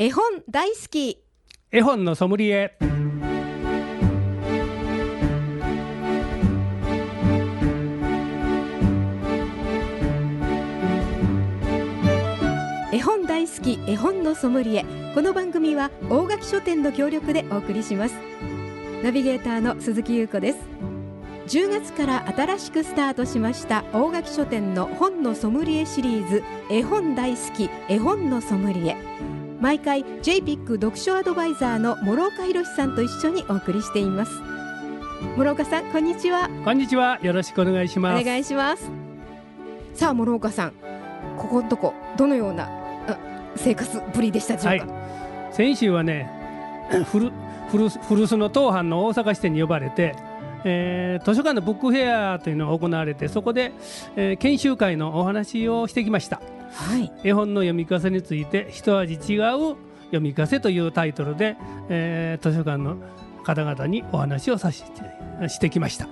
絵本大好き。絵本のソムリエ。絵本大好き絵本のソムリエ。この番組は大垣書店の協力でお送りします。ナビゲーターの鈴木優子です。10月から新しくスタートしました大垣書店の本のソムリエシリーズ絵本大好き絵本のソムリエ毎回 JPIC 読書アドバイザーの諸岡博さんと一緒にお送りしています。諸岡さんこんにちは。こんにちは。よろしくお願いしおます。願いします。さあ諸岡さんここのとこどのようなあ生活ぶりでしたでしょうか、先週はね 古古古巣の当藩の大阪支店に呼ばれて、えー図書館のブックフェアというのが行われてそこで、えー研修会のお話をしてきましたはい。絵本の読み聞かせについて一味違う読み聞かせというタイトルで、えー図書館の方々にお話をさせてしてきました。は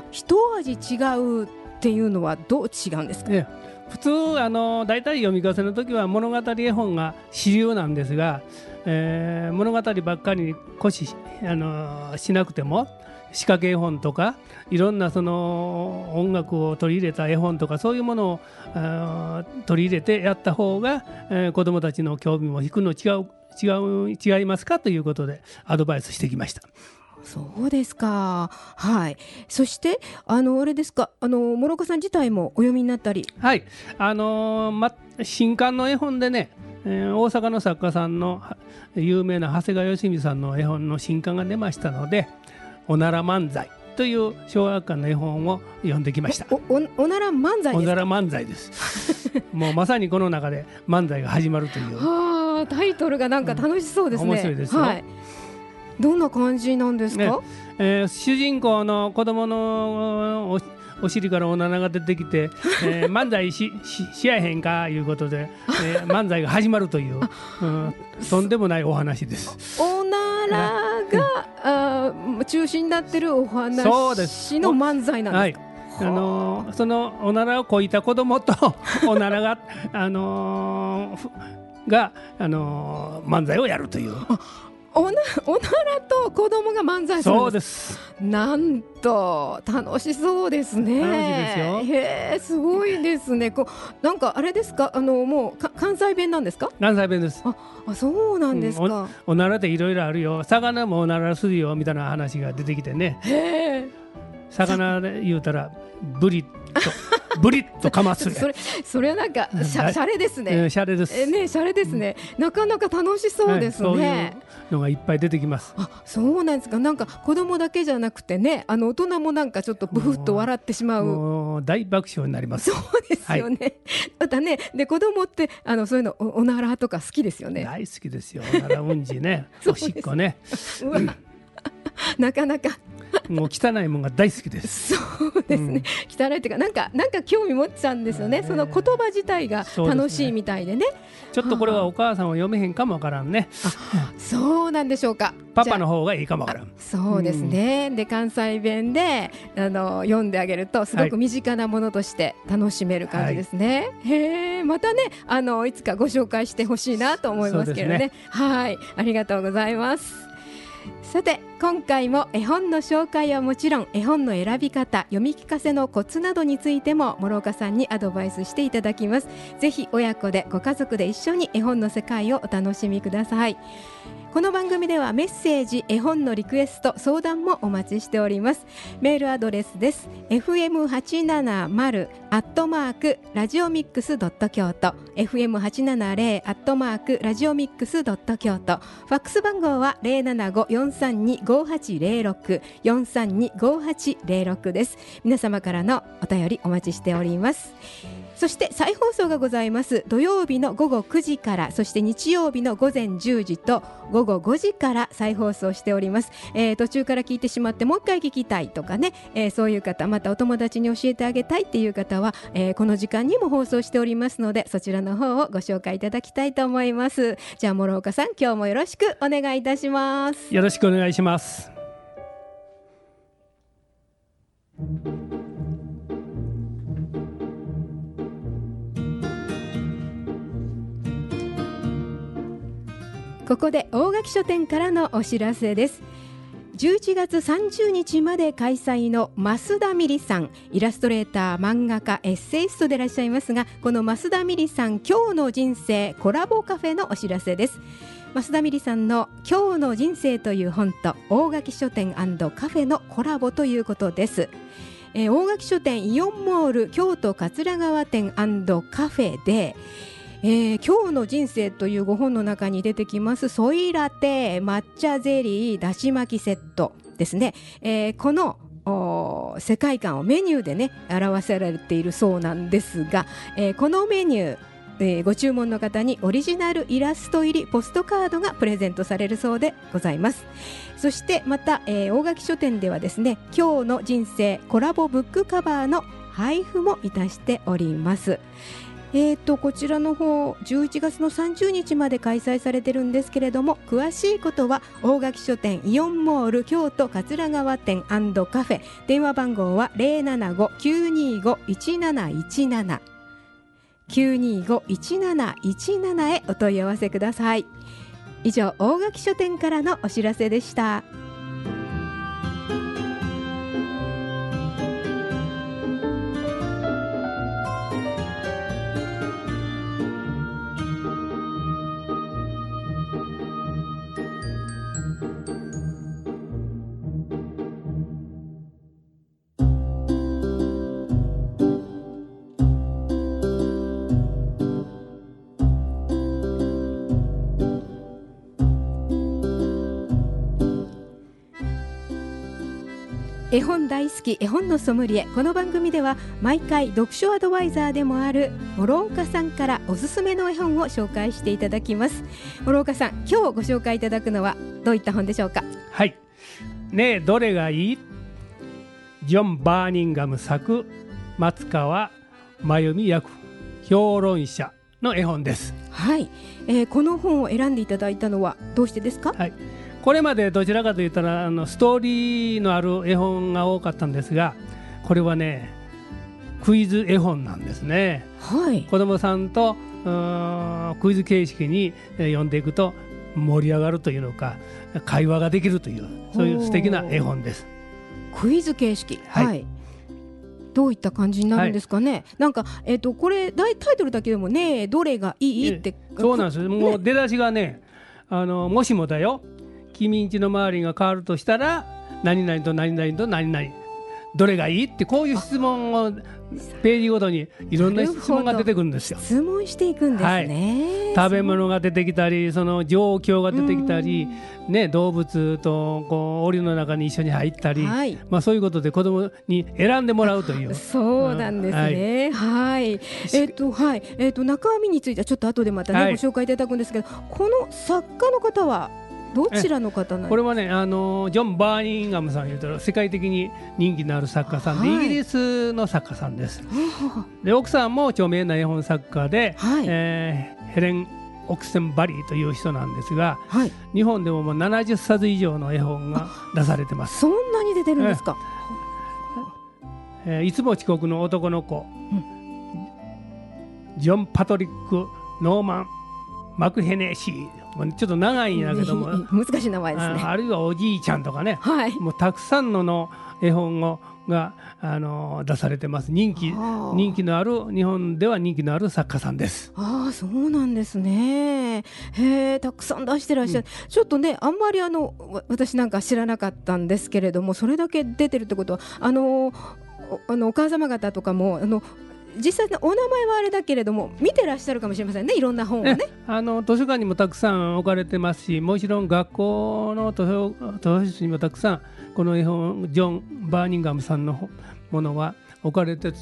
あ、一味違うっていうのはどう違うんですか？ええ。普通あの大体読み聞かせの時は物語絵本が主流なんですが、えー物語ばっかりに固執しあのしなくても仕掛け絵本とかいろんなその音楽を取り入れた絵本とかそういうものを取り入れてやった方が、えー子どもたちの興味も引くの違う違う違いますかということでアドバイスしてきました。そうですか。はい。そしてあのあれですか。あの諸岡さん自体もお読みになったり。はい、あのーま、新刊の絵本でね、えー大阪の作家さんのは有名な長谷川義美さんの絵本の新刊が出ましたので「おなら漫才」という小学館の絵本を読んできました。おおおなら漫才ですか？おなら漫才です。もうまさにこの中で漫才が始まるという。はあ、タイトルがなんか楽しそうですね。うん面白いですよはい。どんな感じなんですか？ねえー主人公の子供のおお尻からおならが出てきて、えー 漫才しししやへんかいうことで、えー 漫才が始まるという、うん、とんでもないお話です。おならが、あー中心になってるお話の漫才なんはいですか？あのーそのおならをこいた子供と おならが、あのーふが、あのー漫才をやるという おな おならと子供が漫才するんそうです。なんと楽しそうですね。楽しいですよ。へえ、すごいですね。こうなんかあれですか、あのもうか関西弁なんですか？関西弁です。あ、そうなんですか。おならっていろいろあるよ。魚もおならするよみたいな話が出てきてね。へえ、魚で言うたらブリッと ブリッとかますそれそれはなんかしゃはいしゃれですえーね。シャレですえね、しゃれですね。なかなか楽しそうですはいね。のがいっぱい出てきますあ、そうなんですか。なんか子供だけじゃなくてね、あの大人もなんかちょっとブフッと笑ってしまう。大爆笑になりますそうですよね。またね、で子供ってあのそういうのおおならとか好きですよね。大好きですよおならうんちね おしっこね なかなかもう汚いもんが大好きです。そうですね、汚いっていうかなんかなんか興味持っちゃうんですよね、ねその言葉自体が楽しいみたいでね。ちょっとこれはお母さんは読めへんかもわからんね。そうなんでしょうか。パパの方がいいかもわからあんそうですね、で関西弁であの読んであげるとすごはい。く身近なものとして楽しめる感じですね、へえまたねあのいつかご紹介してほしいなと思いますけれどね。そうではい。ありがとうございますさて今回も絵本の紹介はもちろん絵本の選び方読み聞かせのコツなどについても諸岡さんにアドバイスしていただきます。ぜひ親子でご家族で一緒に絵本の世界をお楽しみください。この番組ではメッセージ絵本のリクエスト相談もお待ちしております。メールアドレスです。fm870 アットマークラジオミックスドット京都。fm870 アットマークラジオミックスドット京都。ファックス番号は075-432-5806 432-5806です。皆様からのお便りお待ちしております。そして再放送がございます。土曜日の午後9時からそして日曜日の午前10時と午後5時から再放送しております、えー途中から聞いてしまってもう一回聞きたいとかね、えーそういう方またお友達に教えてあげたいっていう方は、えーこの時間にも放送しておりますのでそちらの方をご紹介いただきたいと思います。じゃあ諸岡さん今日もよろしくお願いいたします。よろしくお願いします。ここで大垣書店からのお知らせです。11月30日まで開催の増田美里さんイラストレーター漫画家エッセイストでいらっしゃいますがこの増田美里さん今日の人生コラボカフェのお知らせです。増田美里さんの今日の人生という本と大垣書店カフェのコラボということです。えー、大垣書店イオンモール京都桂川店カフェでえー、今日の人生というご本の中に出てきますソイラテ抹茶ゼリーだし巻きセットですね、えー、この世界観をメニューでね表せられているそうなんですが、えー、このメニューえー、ご注文の方にオリジナルイラスト入りポストカードがプレゼントされるそうでございます。そしてまた、えー、大垣書店ではですね今日の人生コラボブックカバーの配布もいたしております。えーと、こちらの方11月の30日まで開催されてるんですけれども詳しいことは大垣書店イオンモール京都桂川店カフェ。電話番号は075-925-1717 925-1717へお問い合わせください。以上大垣書店からのお知らせでした。絵本大好き絵本のソムリエ。この番組では毎回読書アドバイザーでもある諸岡さんからおすすめの絵本を紹介していただきます。諸岡さん今日ご紹介いただくのはどういった本でしょうか？はい。ねどれがいい？ジョン・バーニンガム作松川真由美役評論者の絵本です。はい、えー、この本を選んでいただいたのはどうしてですか？はいこれまでどちらかといったらあのストーリーのある絵本が多かったんですがこれはねクイズ絵本なんですね。はい、子供さんとクイズ形式に読んでいくと盛り上がるというのか会話ができるというそういう素敵な絵本です。クイズ形式、はい、はい。どういった感じになるんですかね、はい、なんか、えーと、これタイトルだけでもねどれがいいって、そうなんです。もう出だしがねあのもしもだよ君んちの周りが変わるとしたら何々と何々と何々どれがいいってこういう質問をページごとにいろんな質問が出てくるんですよ。質問していくんですね、はい、食べ物が出てきたりその状況が出てきたり、ね、動物とこう檻の中に一緒に入ったり、はい、まあ、そういうことで子供に選んでもらうという。そうなんですね、はい、はい、えっ、ー、とはい。えっ、ー、と中身についてはちょっと後でまたね、ご紹介いただくんですけどこの作家の方はどちらの方なんこれはねあのジョン・バーニンガムさんいうと世界的に人気のある作家さんで、はい、イギリスの作家さんです。で奥さんも著名な絵本作家で、はい、えー、ヘレン・オクセンバリーという人なんですが、はい、日本でももう70冊以上の絵本が出されてます。そんなに出てるんですか、えー、いつも遅刻の男の子、うん、ジョン・パトリック・ノーマン・マクヘネシーちょっと長いんやけども。難しい名前ですね。あるいはおじいちゃんとかね、はい、もうたくさんのの絵本をがあの出されてます。人気人気のある日本では人気のある作家さんです。ああそうなんですね。へえたくさん出してらっしゃる、うん、ちょっとねあんまりあの私なんか知らなかったんですけれどもそれだけ出てるってことはあのあのお母様方とかもあの実際のお名前はあれだけれども見てらっしゃるかもしれませんねいろんな本をね。あの図書館にもたくさん置かれてますしもちろん学校の図書図書室にもたくさんこの絵本ジョン・バーニンガムさんのものは置かれて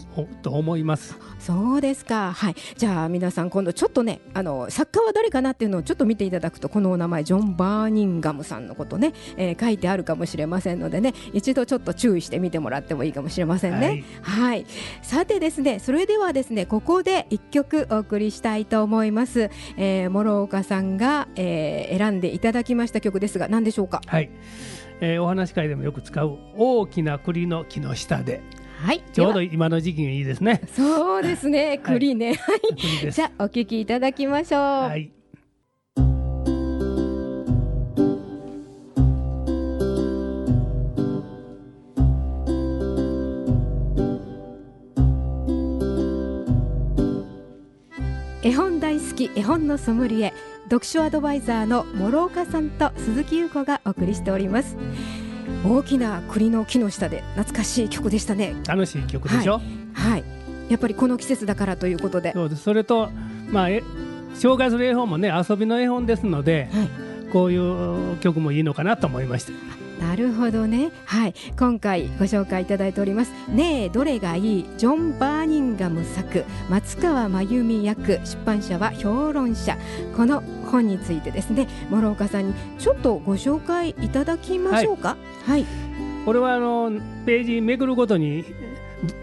と思います。そうですか。はい。じゃあ皆さん今度ちょっとねあの作家は誰かなっていうのをちょっと見ていただくとこのお名前ジョン・バーニンガムさんのことね、えー、書いてあるかもしれませんのでね一度ちょっと注意してみてもらってもいいかもしれませんね。はい、さてですねそれではですねここで一曲お送りしたいと思います、えー、諸岡さんが、えー、選んでいただきました曲ですが何でしょうか？はい、えー、お話し会でもよく使う大きな栗の木の下ではい、ちょうど今の時期にいいですね。そうですね、栗ね。じゃあお聞きいただきましょう。はい。絵本大好き絵本のソムリエ読書アドバイザーの諸岡さんと鈴木優子がお送りしております。大きな栗の木の下で懐かしい曲でしたね。楽しい曲でしょ、はい。やっぱりこの季節だからということで。そうです。それとまあえ紹介する絵本もね遊びの絵本ですので、はい。こういう曲もいいのかなと思いましてなるほどね。はい。今回ご紹介いただいております。ねえどれがいい？ジョン・バーニンガム作。松川真由美役。出版社は評論者。この本についてですね。諸岡さんにちょっとご紹介いただきましょうか。はい、これはあのページめくるごとに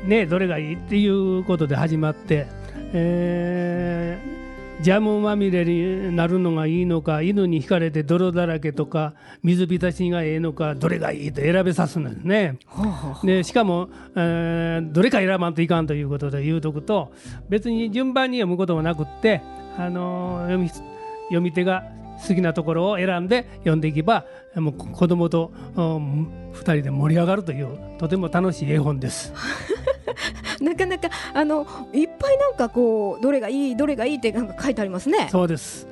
ねどれがいい？っていうことで始まって、えージャムまみれになるのがいいのか犬に惹かれて泥だらけとか水浸しがええのかどれがいいと選べさすんですね。でしかも、えーどれか選ばんといかんということで言うとくと別に順番に読むこともなくって、あのー読み読み手が好きなところを選んで読んでいけばもうこ子供と2人で盛り上がるというとても楽しい絵本です。なかなかあのいっぱいなんかこうどれがいいどれがいいってなんか書いてありますね。そうです。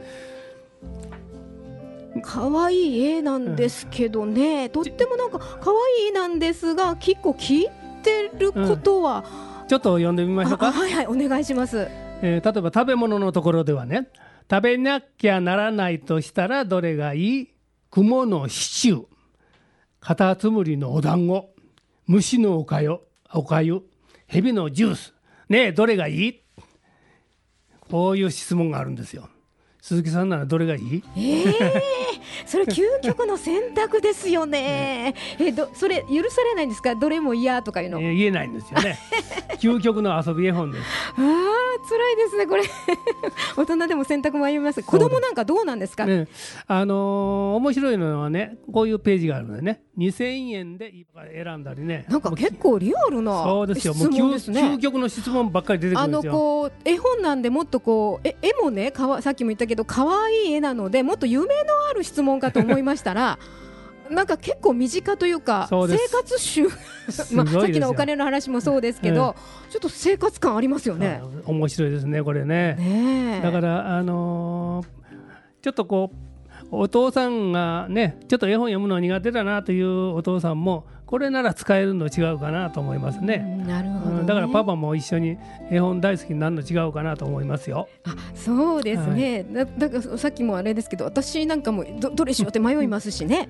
可愛い絵なんですけどね、とってもなんか可愛い絵なんですが結構聞いてることは、ちょっと読んでみましょうか。あはいはいお願いします。えー例えば食べ物のところではね食べなきゃならないとしたらどれがいい？雲のシチューカタツムリのお団子。虫のおかゆ。おかゆ。蛇のジュース。ねえどれがいい？こういう質問があるんですよ。鈴木さんならどれがいい？ええそれ究極の選択ですよね。えどそれ許されないんですか？どれも嫌とかいうの。えー言えないんですよね 究極の遊び絵本ですああ辛いですねこれ。大人でも選択迷います。子供なんかどうなんですか？ね、あのー面白いのはねこういうページがあるのでね2000円で選んだりねなんか結構リアルなそうですよもう究。極の質問ばっかり出てくあのるんですよ。こう絵本なんでもっとこうえ絵もねかわさっきも言ったけど可愛い絵なのでもっと夢のある質問かと思いましたら なんか結構身近というか生活集すまあ、さっきのお金の話もそうですけど、ちょっと生活感ありますよね。あ面白いですねこれね。ねえだからあのーちょっとこうお父さんがねちょっと絵本読むの苦手だなというお父さんもこれなら使えるの違うかなと思いますね。うんなるほど、ねうんだからパパも一緒に絵本大好きになるの違うかなと思いますよ。あそうですね、だだからさっきもあれですけど私なんかもどどれしようって迷いますしね、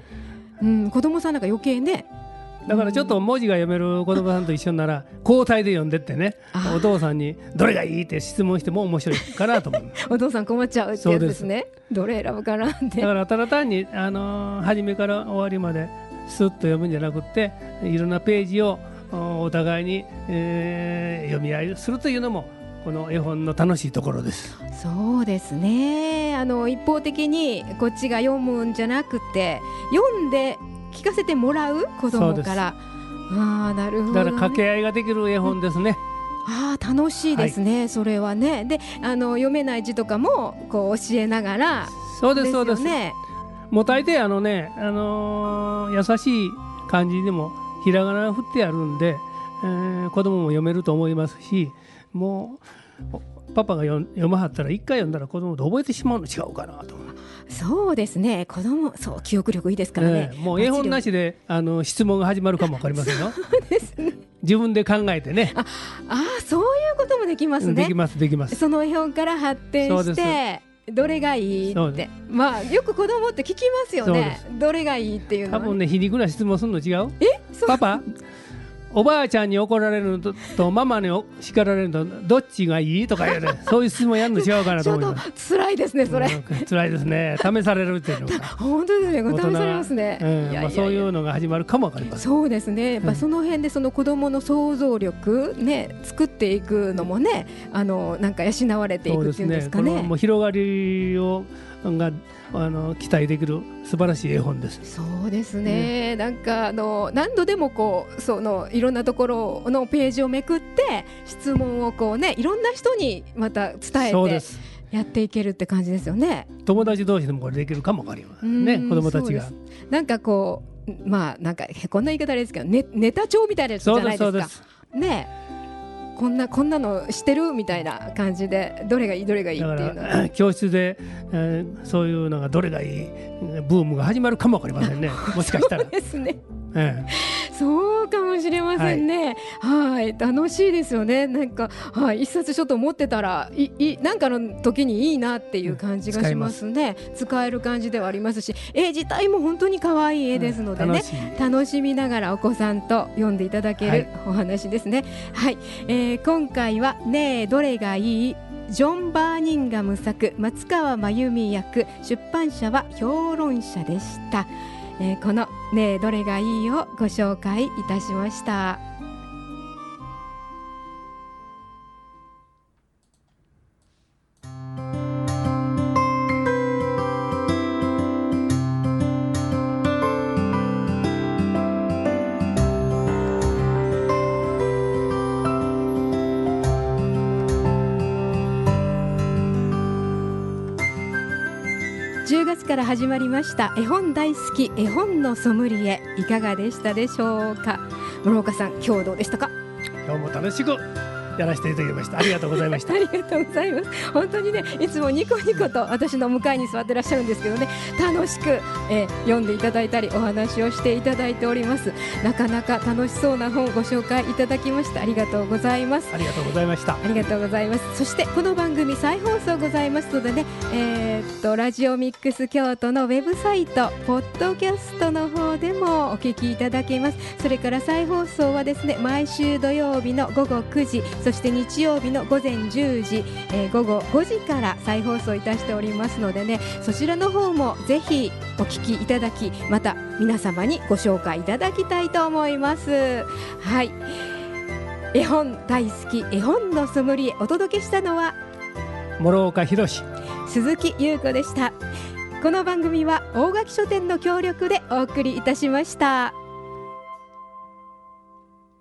うん、子供さんなんか余計ねだからちょっと文字が読める子供さんと一緒なら交代で読んでってね。あお父さんにどれがいいって質問しても面白いかなと思います。お父さん困っちゃうってやつですね。どれ選ぶかなって。だからただ単に、あのー初めから終わりまですっと読むんじゃなくっていろんなページをおお互いに、えー読み合いするというのもこの絵本の楽しいところです。そうですね。あの一方的にこっちが読むんじゃなくて読んで聞かせてもらう子供から。ああなるほど、ね、だから掛け合いができる絵本ですね。ああ楽しいですね、それはね。であの読めない字とかもこう教えながら。そうでですすそうです。もう大抵あのね、あのー優しい漢字でもひらがな振ってあるんで、えー子供も読めると思いますしもうおパパが読まはったら一回読んだら子供と覚えてしまうの違うかなとそうですね。子供そう記憶力いいですからね。ええもう絵本なしであの質問が始まるかもわかりませんよ。自分で考えてね。ああそういうこともできますね。できますできます。その絵本から発展してどれがいいって。まあよく子供って聞きますよね。どれがいいっていうのは多分ね皮肉な質問するの違う？えパパ？おばあちゃんに怒られるのととママに叱られるのとどっちがいいとか言うね。そういう質問やるの違うかなちょっとと思います。辛いですねそれ。うん辛いですね。試されるっていうのが。本当ですね。これ試されますね。まあ、そういうのが始まるかもわかりません。そうですね。やっぱその辺でその子供の想像力ね作っていくのもねあのなんか養われていくっていうんですかね。もう広がりをがあの期待できる素晴らしい絵本です。そうですね、なんかあの何度でもこうそのいろんなところのページをめくって質問をこうねいろんな人にまた伝えてそうです。やっていけるって感じですよね。友達同士でもこれできるかもわかりませうんんね子供たちが。なんかこうまあなんかこんな言い方ですけどねネタ帳みたいなやつじゃないですか。ですそうです。ねこんなこんなのしてるみたいな感じでどれがいいどれがいいっていうのは。教室で、えー、そういうのがどれがいいブームが始まるかもわかりませんね。もしかしたら。ですね、ええそうかもしれませんね。はい、楽しいですよね。なんか、はい、一冊ちょっと持ってたら、い、い、なんかの時にいいなっていう感じがしますね。使使える感じではありますし、絵自体も本当に可愛い絵ですのでね、うん、楽しみ。ながらお子さんと読んでいただけるお話ですね。はい、はい、えー、今回はねえどれがいい？ジョン・バーニンガム作松川真由美役。出版社は評論者でした。えー、この「ねえどれがいい?」をご紹介いたしました。始まりました。絵本大好き絵本のソムリエ。いかがでしたでしょうか？室岡さん今日どうでしたか？今日も楽しく。やらせていただきました。ありがとうございました。ありがとうございます。本当にねいつもニコニコと私の向かいに座ってらっしゃるんですけどね楽しく、えー、読んでいただいたりお話をしていただいております。なかなか楽しそうな本をご紹介いただきました。ありがとうございます。ありがとうございました。ありがとうございます。そしてこの番組再放送ございますのでねえー、っとラジオミックス京都のウェブサイトポッドキャストの方でもお聞きいただけます。それから再放送はですね毎週土曜日の午後9時そして日曜日日の午前10時、えー、午後5時から再放送いたしておりますのでねそちらの方もぜひお聞きいただきまた皆様にご紹介いただきたいと思います。はい。絵本大好き絵本のソムリエお届けしたのは諸岡博鈴木優子でした。この番組は大垣書店の協力でお送りいたしました。